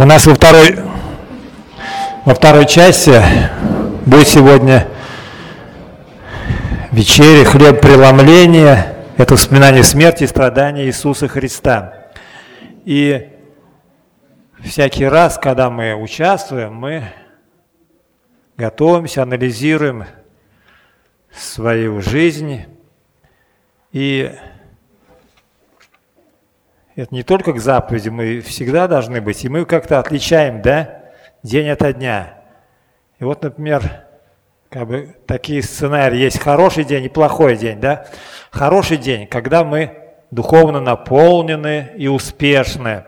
У нас во второй, во второй части будет сегодня вечеря, хлеб преломления. Это вспоминание смерти и страдания Иисуса Христа. И всякий раз, когда мы участвуем, мы готовимся, анализируем свою жизнь. И это не только к заповеди, мы всегда должны быть, и мы как-то отличаем, да, день ото дня. И вот, например, как бы такие сценарии есть хороший день и плохой день, да. Хороший день, когда мы духовно наполнены и успешны.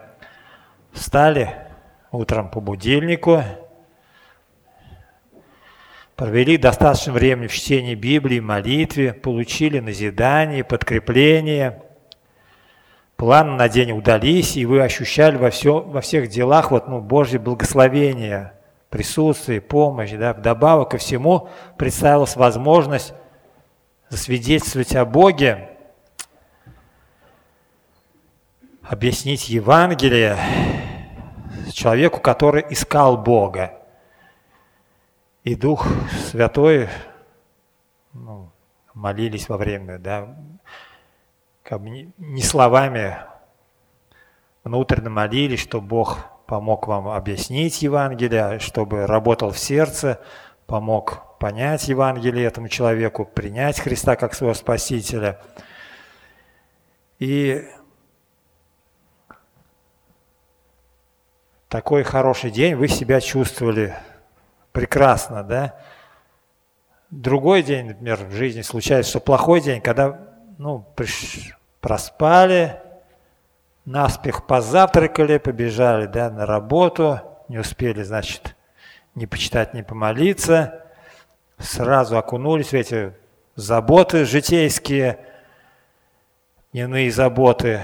Встали утром по будильнику, провели достаточно времени в чтении Библии, молитве, получили назидание, подкрепление – планы на день удались, и вы ощущали во, все, во всех делах вот, ну, Божье благословение, присутствие, помощь. Да? Вдобавок ко всему представилась возможность засвидетельствовать о Боге, объяснить Евангелие человеку, который искал Бога. И Дух Святой ну, молились во время да, как бы не словами внутренне молились, чтобы Бог помог вам объяснить Евангелие, чтобы работал в сердце, помог понять Евангелие этому человеку, принять Христа как своего Спасителя. И такой хороший день вы себя чувствовали прекрасно, да? Другой день, например, в жизни случается, что плохой день, когда ну, приш... проспали, наспех позавтракали, побежали да, на работу, не успели, значит, не почитать, не помолиться, сразу окунулись в эти заботы житейские, дневные заботы,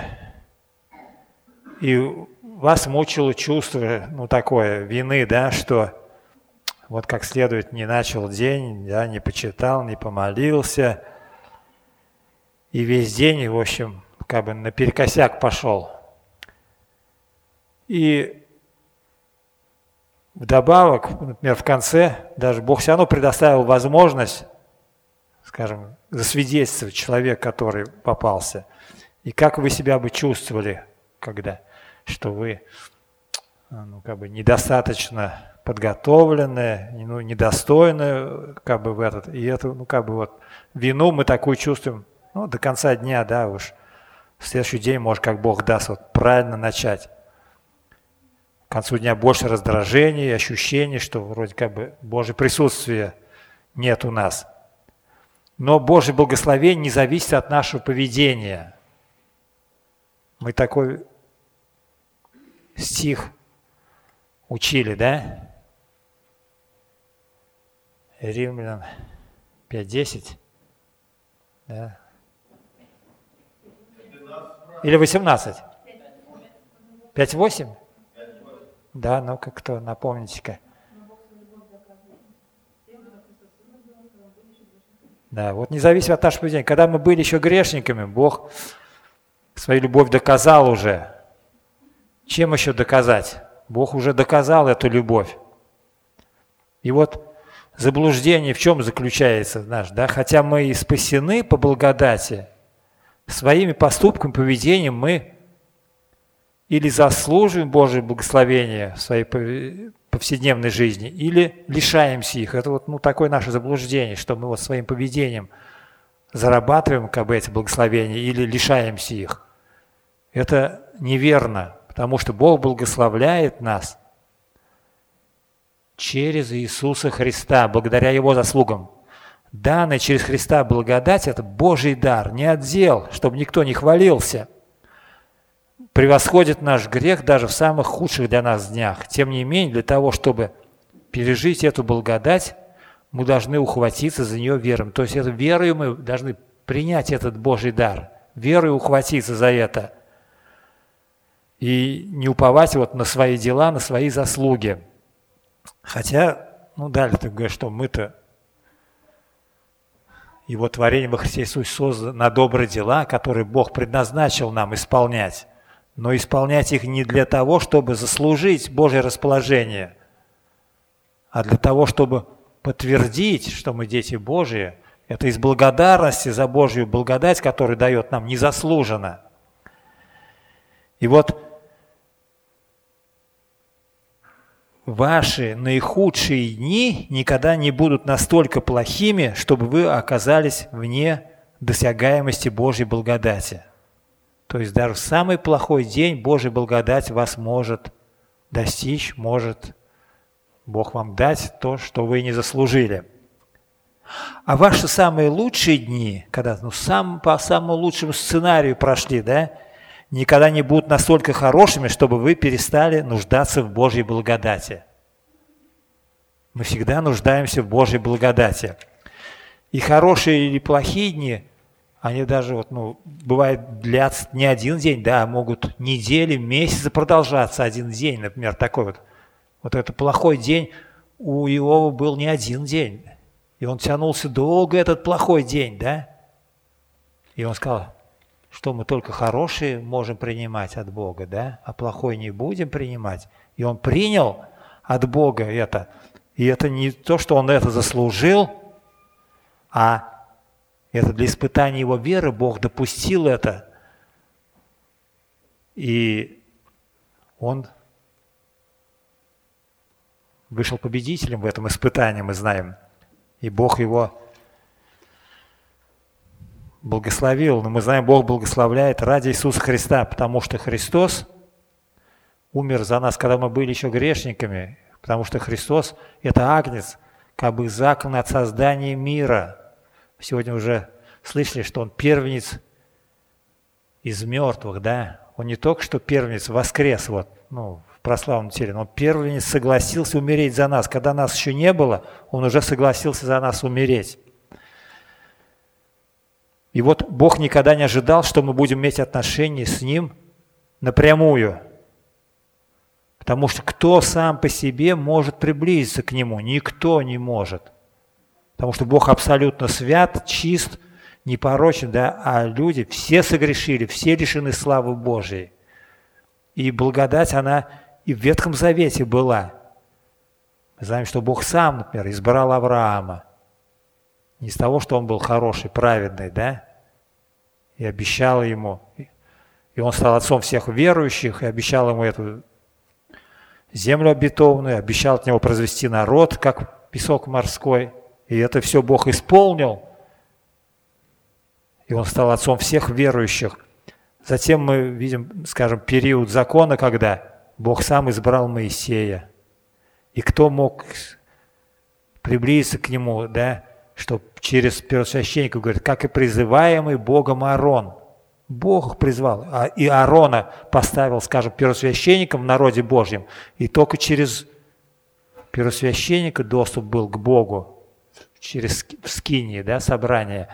и вас мучило чувство, ну, такое, вины, да, что вот как следует не начал день, да, не почитал, не помолился – и весь день, в общем, как бы наперекосяк пошел. И вдобавок, например, в конце, даже Бог все равно предоставил возможность, скажем, засвидетельствовать человек, который попался. И как вы себя бы чувствовали, когда, что вы ну, как бы недостаточно подготовлены, ну, недостойны как бы в этот, и это, ну, как бы вот вину мы такую чувствуем ну, до конца дня, да, уж в следующий день, может, как Бог даст, вот правильно начать. К концу дня больше раздражений, ощущений, что вроде как бы Божье присутствие нет у нас. Но Божье благословение не зависит от нашего поведения. Мы такой стих учили, да? Римлян 5.10. Да. Или 18? 5-8? Да, ну-ка кто, напомните-ка. Да, вот независимо от нашего поведения. Когда мы были еще грешниками, Бог свою любовь доказал уже. Чем еще доказать? Бог уже доказал эту любовь. И вот заблуждение в чем заключается наш, да? Хотя мы и спасены по благодати, своими поступками, поведением мы или заслуживаем Божие благословение в своей повседневной жизни, или лишаемся их. Это вот ну, такое наше заблуждение, что мы вот своим поведением зарабатываем как бы эти благословения или лишаемся их. Это неверно, потому что Бог благословляет нас через Иисуса Христа, благодаря Его заслугам. Данная через Христа благодать – это Божий дар, не отдел, чтобы никто не хвалился. Превосходит наш грех даже в самых худших для нас днях. Тем не менее, для того, чтобы пережить эту благодать, мы должны ухватиться за нее верой. То есть это верою мы должны принять этот Божий дар, верой ухватиться за это. И не уповать вот на свои дела, на свои заслуги. Хотя, ну далее ты говоришь, что мы-то его творение во Христе Иисусе создано на добрые дела, которые Бог предназначил нам исполнять. но исполнять их не для того, чтобы заслужить Божье расположение, а для того, чтобы подтвердить, что мы дети Божьи. Это из благодарности за Божью благодать, которую дает нам незаслуженно. И вот ваши наихудшие дни никогда не будут настолько плохими, чтобы вы оказались вне досягаемости Божьей благодати. То есть даже в самый плохой день Божья благодать вас может достичь, может Бог вам дать то, что вы не заслужили. А ваши самые лучшие дни, когда ну, сам, по самому лучшему сценарию прошли, да, никогда не будут настолько хорошими, чтобы вы перестали нуждаться в Божьей благодати. Мы всегда нуждаемся в Божьей благодати. И хорошие или плохие дни – они даже вот, ну, бывает длятся не один день, да, а могут недели, месяцы продолжаться один день, например, такой вот. Вот это плохой день у Иова был не один день. И он тянулся долго, этот плохой день, да? И он сказал, что мы только хорошие можем принимать от Бога, да? А плохой не будем принимать. И он принял от Бога это. И это не то, что он это заслужил, а это для испытания его веры Бог допустил это. И он вышел победителем в этом испытании, мы знаем. И Бог его благословил. Но мы знаем, Бог благословляет ради Иисуса Христа, потому что Христос умер за нас, когда мы были еще грешниками, потому что Христос – это агнец, как бы закон от создания мира – Сегодня уже слышали, что он первенец из мертвых, да? Он не только что первенец воскрес, вот, ну, в прославленном теле, но первенец согласился умереть за нас. Когда нас еще не было, он уже согласился за нас умереть. И вот Бог никогда не ожидал, что мы будем иметь отношения с Ним напрямую. Потому что кто сам по себе может приблизиться к Нему? Никто не может. Потому что Бог абсолютно свят, чист, непорочен, да, а люди все согрешили, все лишены славы Божией. И благодать, она и в Ветхом Завете была. Мы знаем, что Бог сам, например, избрал Авраама. Не из того, что он был хороший, праведный, да, и обещал ему, и он стал отцом всех верующих, и обещал ему эту землю обетованную, обещал от него произвести народ, как песок морской – и это все Бог исполнил. И он стал отцом всех верующих. Затем мы видим, скажем, период закона, когда Бог сам избрал Моисея. И кто мог приблизиться к нему, да, что через первосвященника, говорит, как и призываемый Богом Аарон. Бог призвал, а и Аарона поставил, скажем, первосвященником в народе Божьем. И только через первосвященника доступ был к Богу через Скинии, да, собрание,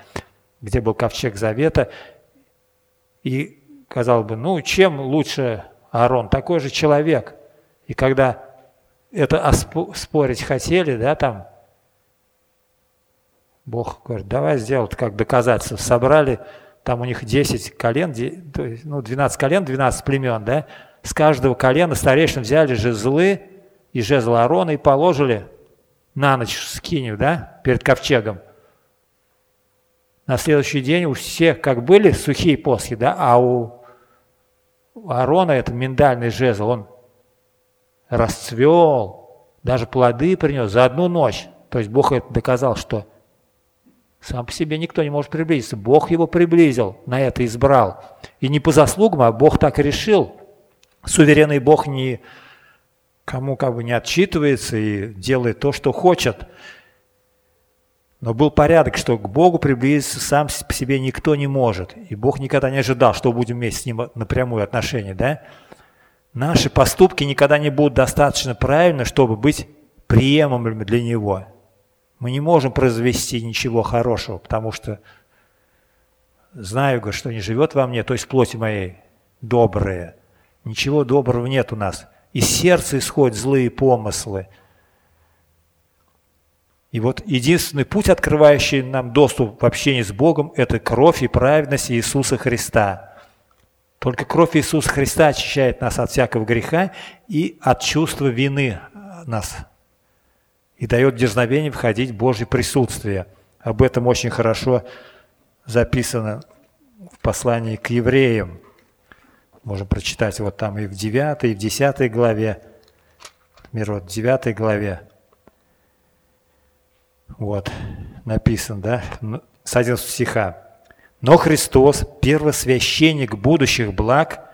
где был ковчег Завета. И, казалось бы, ну, чем лучше Аарон? Такой же человек. И когда это спорить хотели, да, там, Бог говорит, давай сделать как доказательство. Собрали, там у них 10 колен, ну, 12 колен, 12 племен, да, с каждого колена старейшин взяли жезлы и жезл Аарона и положили на ночь скинем, да, перед ковчегом. На следующий день у всех как были сухие посохи, да, а у Аарона это миндальный жезл, он расцвел, даже плоды принес за одну ночь. То есть Бог это доказал, что сам по себе никто не может приблизиться. Бог его приблизил, на это избрал. И не по заслугам, а Бог так решил. Суверенный Бог не кому как бы не отчитывается и делает то, что хочет. Но был порядок, что к Богу приблизиться сам по себе никто не может. И Бог никогда не ожидал, что будем иметь с Ним напрямую отношения. Да? Наши поступки никогда не будут достаточно правильны, чтобы быть приемлемыми для Него. Мы не можем произвести ничего хорошего, потому что знаю, что не живет во мне, то есть плоти моей добрые. Ничего доброго нет у нас из сердца исходят злые помыслы. И вот единственный путь, открывающий нам доступ в общение с Богом, это кровь и праведность Иисуса Христа. Только кровь Иисуса Христа очищает нас от всякого греха и от чувства вины нас. И дает дерзновение входить в Божье присутствие. Об этом очень хорошо записано в послании к евреям. Можем прочитать вот там и в 9, и в 10 главе. Например, вот в 9 главе. Вот, написано, да, с 11 стиха. Но Христос, первосвященник будущих благ,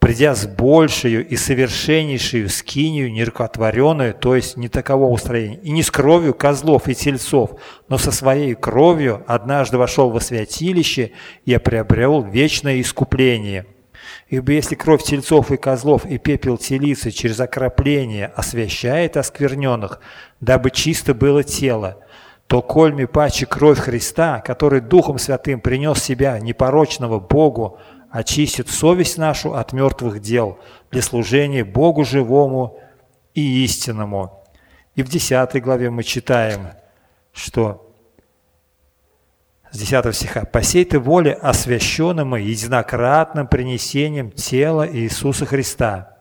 придя с большую и совершеннейшую скинию, нерукотворенную, то есть не такового устроения, и не с кровью козлов и тельцов, но со своей кровью однажды вошел во святилище и приобрел вечное искупление. Ибо если кровь тельцов и козлов и пепел телицы через окропление освящает оскверненных, дабы чисто было тело, то кольми паче кровь Христа, который Духом Святым принес себя непорочного Богу, очистит совесть нашу от мертвых дел для служения Богу живому и истинному. И в 10 главе мы читаем, что с 10 стиха «По сей ты воле освященным и единократным принесением тела Иисуса Христа,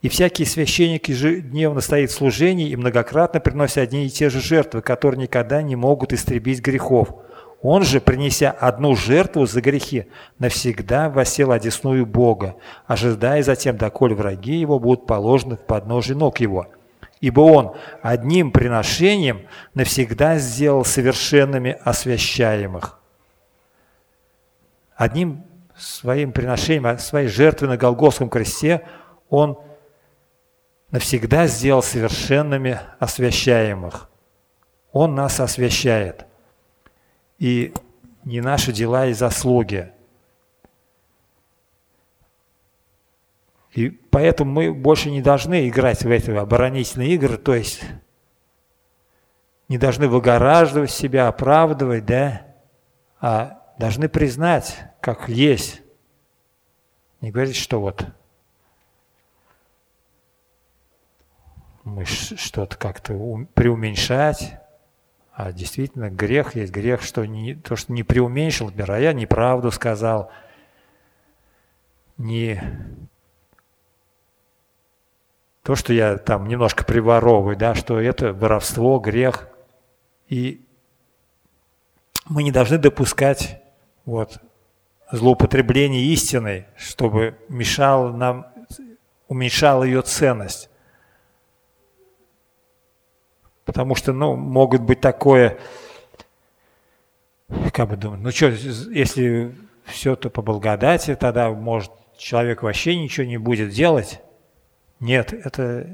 и всякий священник ежедневно стоит в служении и многократно приносит одни и те же жертвы, которые никогда не могут истребить грехов. Он же, принеся одну жертву за грехи, навсегда восел одесную Бога, ожидая затем, доколе враги его будут положены в подножие ног его. Ибо он одним приношением навсегда сделал совершенными освящаемых. Одним своим приношением, своей жертвой на Голгофском кресте он – навсегда сделал совершенными освящаемых. Он нас освящает. И не наши дела и заслуги. И поэтому мы больше не должны играть в эти оборонительные игры, то есть не должны выгораживать себя, оправдывать, да, а должны признать, как есть. Не говорить, что вот мы что-то как-то преуменьшать, а действительно грех есть грех, что не, то, что не преуменьшил, например, а я неправду сказал, не то, что я там немножко приворовываю, да, что это воровство, грех. И мы не должны допускать вот, злоупотребление истиной, чтобы мешало нам, уменьшало ее ценность. Потому что, ну, могут быть такое, как бы думать, ну что, если все то по благодати, тогда, может, человек вообще ничего не будет делать. Нет, это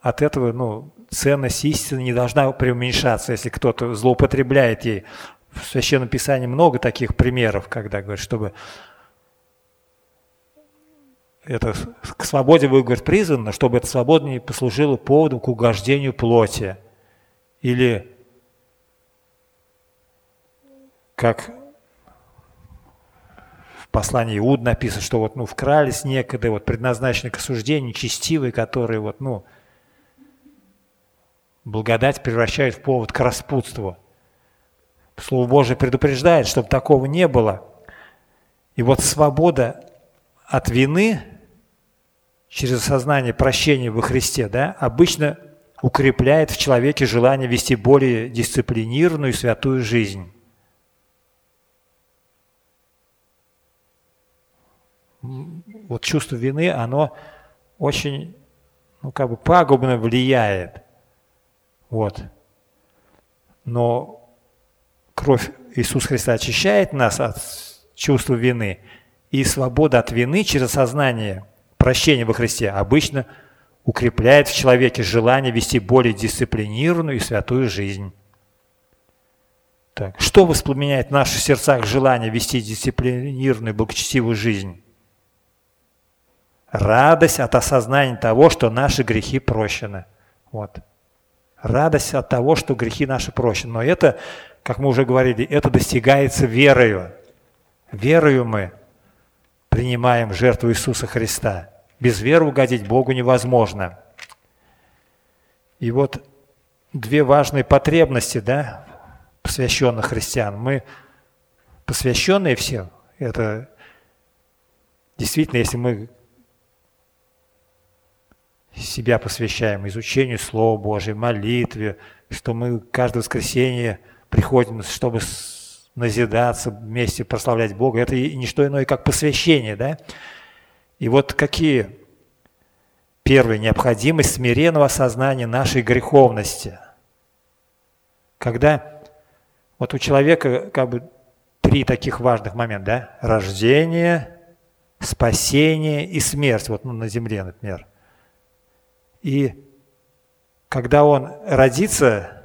от этого, ну, ценность истины не должна преуменьшаться, если кто-то злоупотребляет ей. В Священном Писании много таких примеров, когда говорят, чтобы это к свободе вы, говорит, призвано, чтобы эта свобода не послужила поводом к угождению плоти. Или как в послании Иуд написано, что вот, ну, вкрались некогда, вот, предназначены к осуждению, честивые, которые, вот, ну, благодать превращают в повод к распутству. Слово Божие предупреждает, чтобы такого не было. И вот свобода от вины через осознание прощения во Христе, да, обычно укрепляет в человеке желание вести более дисциплинированную и святую жизнь. Вот чувство вины, оно очень, ну, как бы пагубно влияет. Вот. Но кровь Иисуса Христа очищает нас от чувства вины, и свобода от вины через сознание прощения во Христе обычно – укрепляет в человеке желание вести более дисциплинированную и святую жизнь. Так, что воспламеняет в наших сердцах желание вести дисциплинированную, благочестивую жизнь? Радость от осознания того, что наши грехи прощены. Вот. Радость от того, что грехи наши прощены. Но это, как мы уже говорили, это достигается верою. Верою мы принимаем жертву Иисуса Христа. Без веры угодить Богу невозможно. И вот две важные потребности, да, посвященных христиан. Мы посвященные все, это действительно, если мы себя посвящаем изучению Слова Божьего, молитве, что мы каждое воскресенье приходим, чтобы назидаться, вместе прославлять Бога, это не что иное, как посвящение, да? И вот какие первые необходимость смиренного осознания нашей греховности. Когда вот у человека как бы три таких важных момента, да? Рождение, спасение и смерть, вот ну, на земле, например. И когда он родится,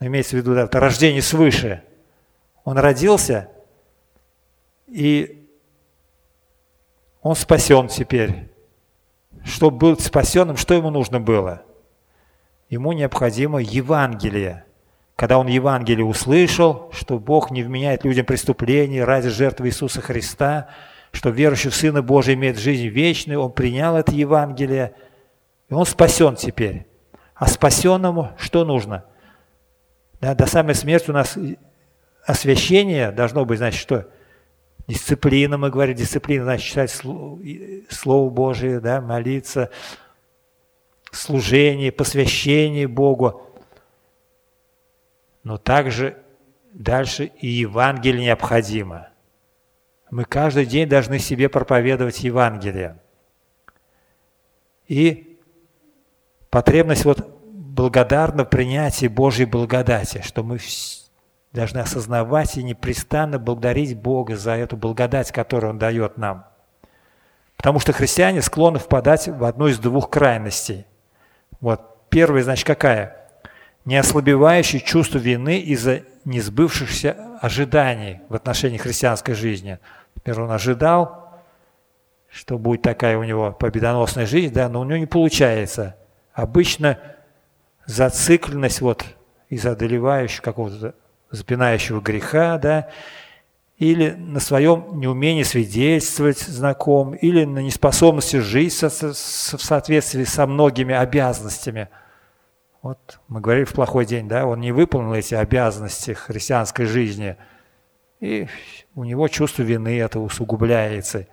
имеется в виду да, это рождение свыше, он родился, и он спасен теперь. Чтобы быть спасенным, что ему нужно было? Ему необходимо Евангелие. Когда он Евангелие услышал, что Бог не вменяет людям преступления ради жертвы Иисуса Христа, что верующий в Сына Божия имеет жизнь вечную, он принял это Евангелие, и он спасен теперь. А спасенному что нужно? Да, до самой смерти у нас освящение должно быть, значит, что? Дисциплина, мы говорим, дисциплина, значит, читать Слово Божие, да, молиться, служение, посвящение Богу. Но также дальше и Евангелие необходимо. Мы каждый день должны себе проповедовать Евангелие. И потребность вот благодарно принятия Божьей благодати, что мы должны осознавать и непрестанно благодарить Бога за эту благодать, которую Он дает нам. Потому что христиане склонны впадать в одну из двух крайностей. Вот первая, значит, какая? Неослабевающее чувство вины из-за несбывшихся ожиданий в отношении христианской жизни. Например, он ожидал, что будет такая у него победоносная жизнь, да, но у него не получается. Обычно зацикленность вот из-за одолевающего какого-то запинающего греха, да, или на своем неумении свидетельствовать знаком, или на неспособности жить в соответствии со многими обязанностями. Вот мы говорили в плохой день, да, он не выполнил эти обязанности христианской жизни, и у него чувство вины это усугубляется,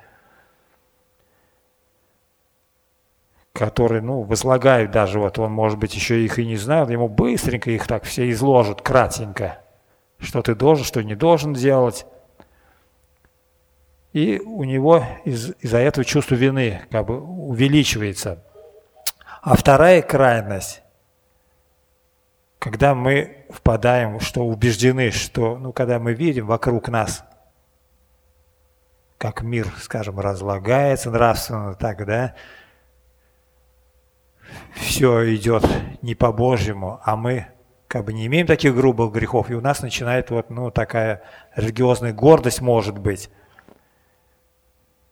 которые, ну, возлагают даже, вот он, может быть, еще их и не знает, ему быстренько их так все изложат, кратенько – что ты должен, что не должен делать. И у него из- из-за этого чувство вины как бы увеличивается. А вторая крайность, когда мы впадаем, что убеждены, что, ну, когда мы видим вокруг нас, как мир, скажем, разлагается нравственно, так, да, все идет не по-божьему, а мы как бы не имеем таких грубых грехов, и у нас начинает вот, ну, такая религиозная гордость может быть,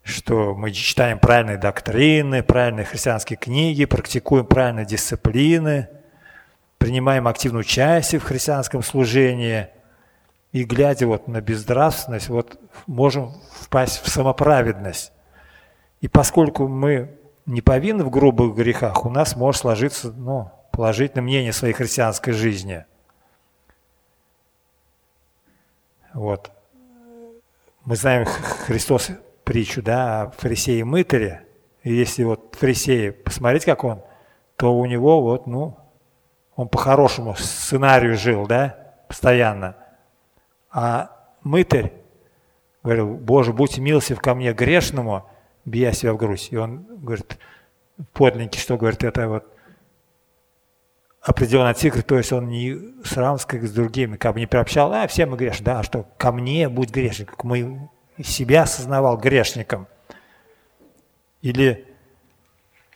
что мы читаем правильные доктрины, правильные христианские книги, практикуем правильные дисциплины, принимаем активное участие в христианском служении, и глядя вот на безнравственность, вот можем впасть в самоправедность. И поскольку мы не повинны в грубых грехах, у нас может сложиться, ну, положительное мнение о своей христианской жизни. Вот. Мы знаем Христос притчу, да, о фарисее и мытаре. И если вот фарисея посмотреть, как он, то у него вот, ну, он по-хорошему сценарию жил, да, постоянно. А мытарь говорил, Боже, будь милостив ко мне грешному, бия себя в грудь. И он говорит, подлинники, что говорит, это вот определенный цикл, то есть он не сравнивался как с другими, как бы не приобщал, а все мы грешны, да, что ко мне будь грешник, как мы себя осознавал грешником. Или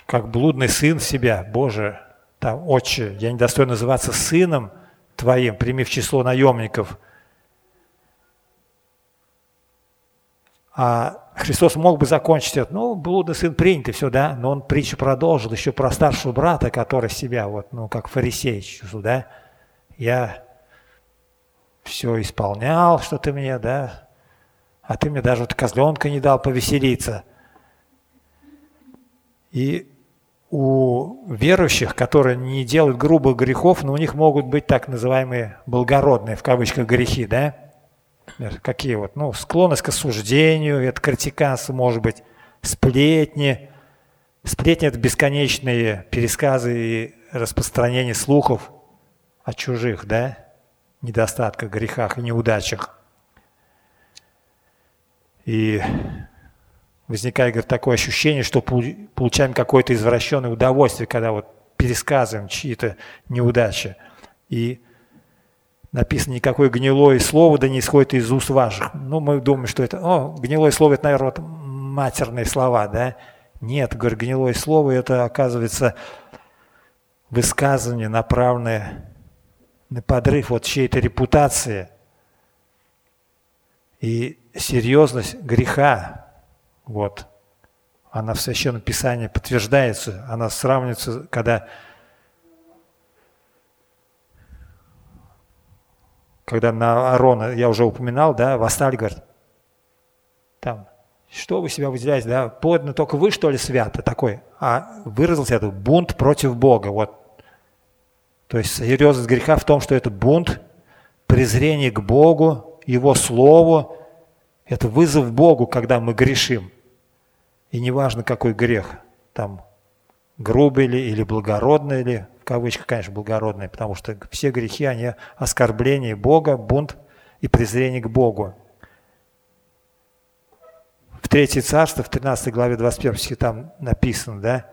как блудный сын себя, Боже, там, отче, я не достоин называться сыном твоим, прими в число наемников. А Христос мог бы закончить это, ну, блудный сын принят, и все, да, но он притчу продолжил еще про старшего брата, который себя, вот, ну, как фарисей да, я все исполнял, что ты мне, да, а ты мне даже вот козленка не дал повеселиться. И у верующих, которые не делают грубых грехов, но у них могут быть так называемые благородные, в кавычках, грехи, да, какие вот, ну, склонность к осуждению, это критиканство, может быть, сплетни. Сплетни – это бесконечные пересказы и распространение слухов о чужих, да, недостатках, грехах и неудачах. И возникает говорит, такое ощущение, что получаем какое-то извращенное удовольствие, когда вот пересказываем чьи-то неудачи. И написано, никакое гнилое слово да не исходит из уст ваших. Ну, мы думаем, что это, о, гнилое слово, это, наверное, вот матерные слова, да? Нет, говорю, гнилое слово, это, оказывается, высказывание, направленное на подрыв вот чьей-то репутации. И серьезность греха, вот, она в Священном Писании подтверждается, она сравнивается, когда, когда на Арона, я уже упоминал, да, восстали, говорят, там, что вы себя выделяете, да, подно только вы, что ли, свято такой, а выразился это бунт против Бога, вот. То есть серьезность греха в том, что это бунт, презрение к Богу, Его Слову, это вызов Богу, когда мы грешим. И неважно, какой грех, там грубый ли или благородный ли, в кавычках, конечно, благородный, потому что все грехи, они оскорбление Бога, бунт и презрение к Богу. В Третье Царство, в 13 главе 21 стихе там написано, да,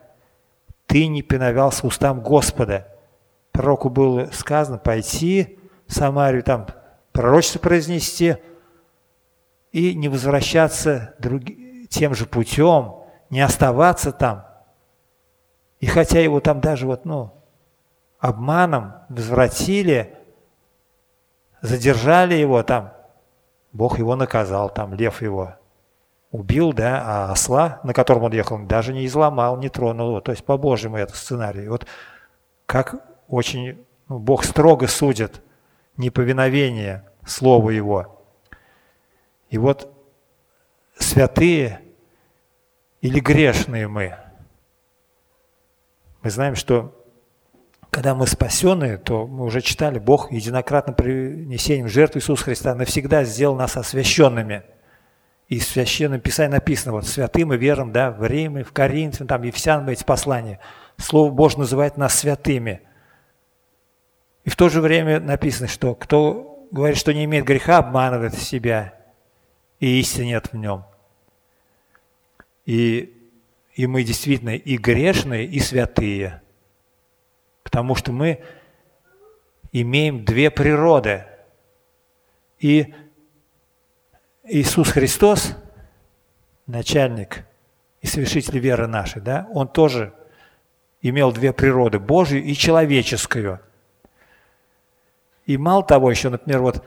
«Ты не пиновялся устам Господа». Пророку было сказано пойти в Самарию, там пророчество произнести и не возвращаться други, тем же путем, не оставаться там. И хотя его там даже вот, ну, обманом возвратили, задержали его там, Бог его наказал, там лев его убил, да, а осла, на котором он ехал, даже не изломал, не тронул его. То есть по Божьему это сценарий. Вот как очень ну, Бог строго судит неповиновение Слову Его. И вот святые или грешные мы. Мы знаем, что когда мы спасены, то мы уже читали, Бог единократно принесением жертвы Иисуса Христа навсегда сделал нас освященными. И в Священном Писании написано, вот святым и верным, да, в Риме, в Коринфе, там, Ефесянам эти послания. Слово Божье называет нас святыми. И в то же время написано, что кто говорит, что не имеет греха, обманывает себя, и истины нет в нем. И, и мы действительно и грешные, и святые. Потому что мы имеем две природы. И Иисус Христос, начальник и совершитель веры нашей, да, Он тоже имел две природы, Божью и человеческую. И мало того, еще, например, вот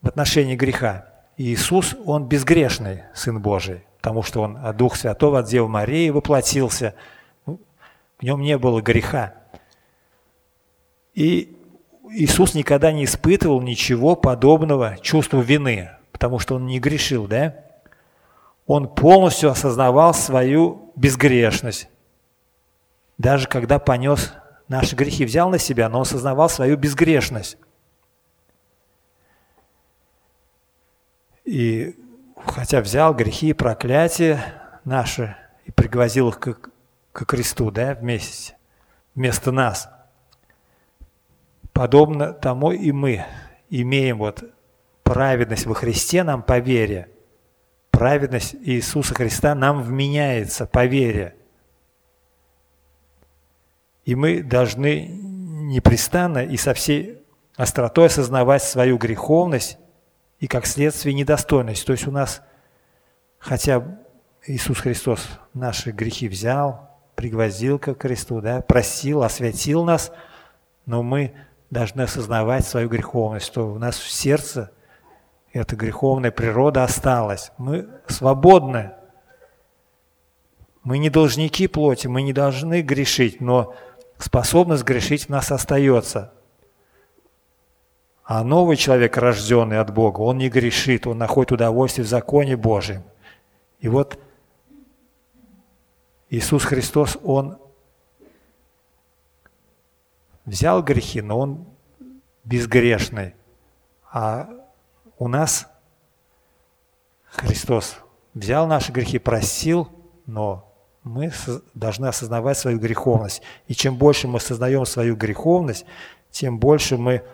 в отношении греха, Иисус, Он безгрешный Сын Божий потому что он от Дух Святого, от Девы Марии воплотился. Ну, в нем не было греха. И Иисус никогда не испытывал ничего подобного чувству вины, потому что он не грешил, да? Он полностью осознавал свою безгрешность. Даже когда понес наши грехи, взял на себя, но осознавал свою безгрешность. И хотя взял грехи и проклятия наши и пригвозил их к, к кресту, да, вместе, вместо нас. Подобно тому и мы имеем вот праведность во Христе нам по вере. Праведность Иисуса Христа нам вменяется по вере. И мы должны непрестанно и со всей остротой осознавать свою греховность и как следствие недостойность. То есть у нас, хотя Иисус Христос наши грехи взял, пригвоздил к кресту, да, просил, освятил нас, но мы должны осознавать свою греховность, что у нас в сердце эта греховная природа осталась. Мы свободны. Мы не должники плоти, мы не должны грешить, но способность грешить в нас остается. А новый человек, рожденный от Бога, он не грешит, он находит удовольствие в законе Божьем. И вот Иисус Христос, Он взял грехи, но Он безгрешный. А у нас Христос взял наши грехи, простил, но мы должны осознавать свою греховность. И чем больше мы осознаем свою греховность, тем больше мы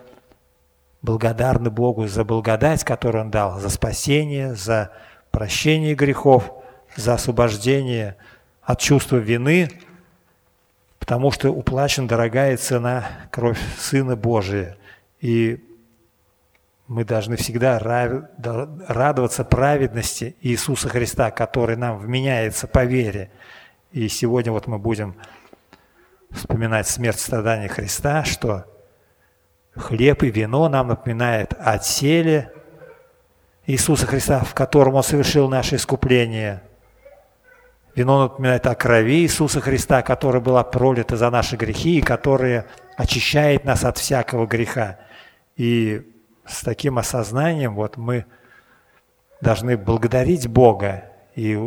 благодарны Богу за благодать, которую Он дал, за спасение, за прощение грехов, за освобождение от чувства вины, потому что уплачена дорогая цена кровь Сына Божия. И мы должны всегда радоваться праведности Иисуса Христа, который нам вменяется по вере. И сегодня вот мы будем вспоминать смерть страдания Христа, что хлеб и вино нам напоминает о теле Иисуса Христа, в котором Он совершил наше искупление. Вино напоминает о крови Иисуса Христа, которая была пролита за наши грехи и которая очищает нас от всякого греха. И с таким осознанием вот мы должны благодарить Бога и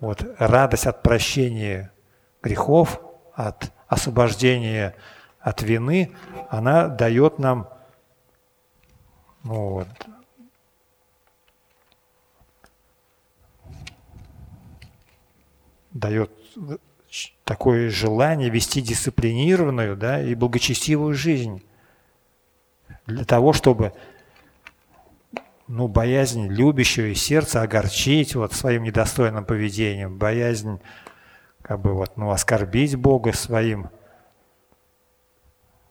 вот радость от прощения грехов, от освобождения от вины, она дает нам ну, вот, дает такое желание вести дисциплинированную да, и благочестивую жизнь для того, чтобы ну, боязнь любящего сердца огорчить вот своим недостойным поведением, боязнь как бы вот, ну, оскорбить Бога своим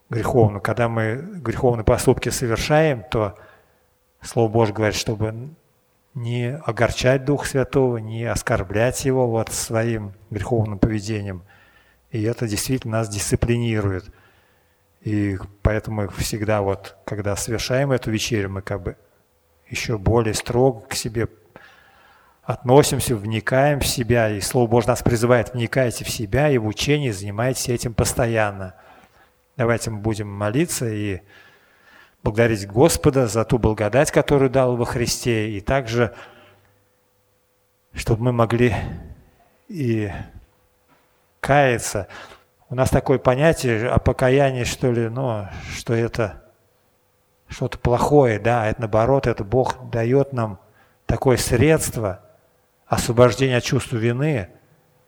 греховным. Когда мы греховные поступки совершаем, то Слово Божье говорит, чтобы не огорчать Дух Святого, не оскорблять Его вот своим греховным поведением. И это действительно нас дисциплинирует. И поэтому всегда вот, когда совершаем эту вечерю, мы как бы еще более строго к себе относимся, вникаем в себя. И Слово Божье нас призывает, вникайте в себя и в учение, занимайтесь этим постоянно. Давайте мы будем молиться и благодарить Господа за ту благодать, которую дал во Христе, и также, чтобы мы могли и каяться. У нас такое понятие о покаянии, что ли, ну, что это что-то плохое, да, а это наоборот, это Бог дает нам такое средство освобождения от чувства вины,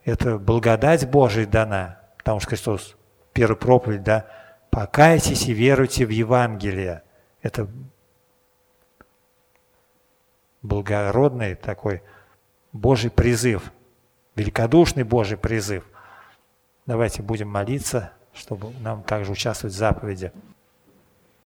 это благодать Божия дана, потому что Христос, первая проповедь, да, покайтесь и веруйте в Евангелие. Это благородный такой Божий призыв, великодушный Божий призыв. Давайте будем молиться, чтобы нам также участвовать в заповеди.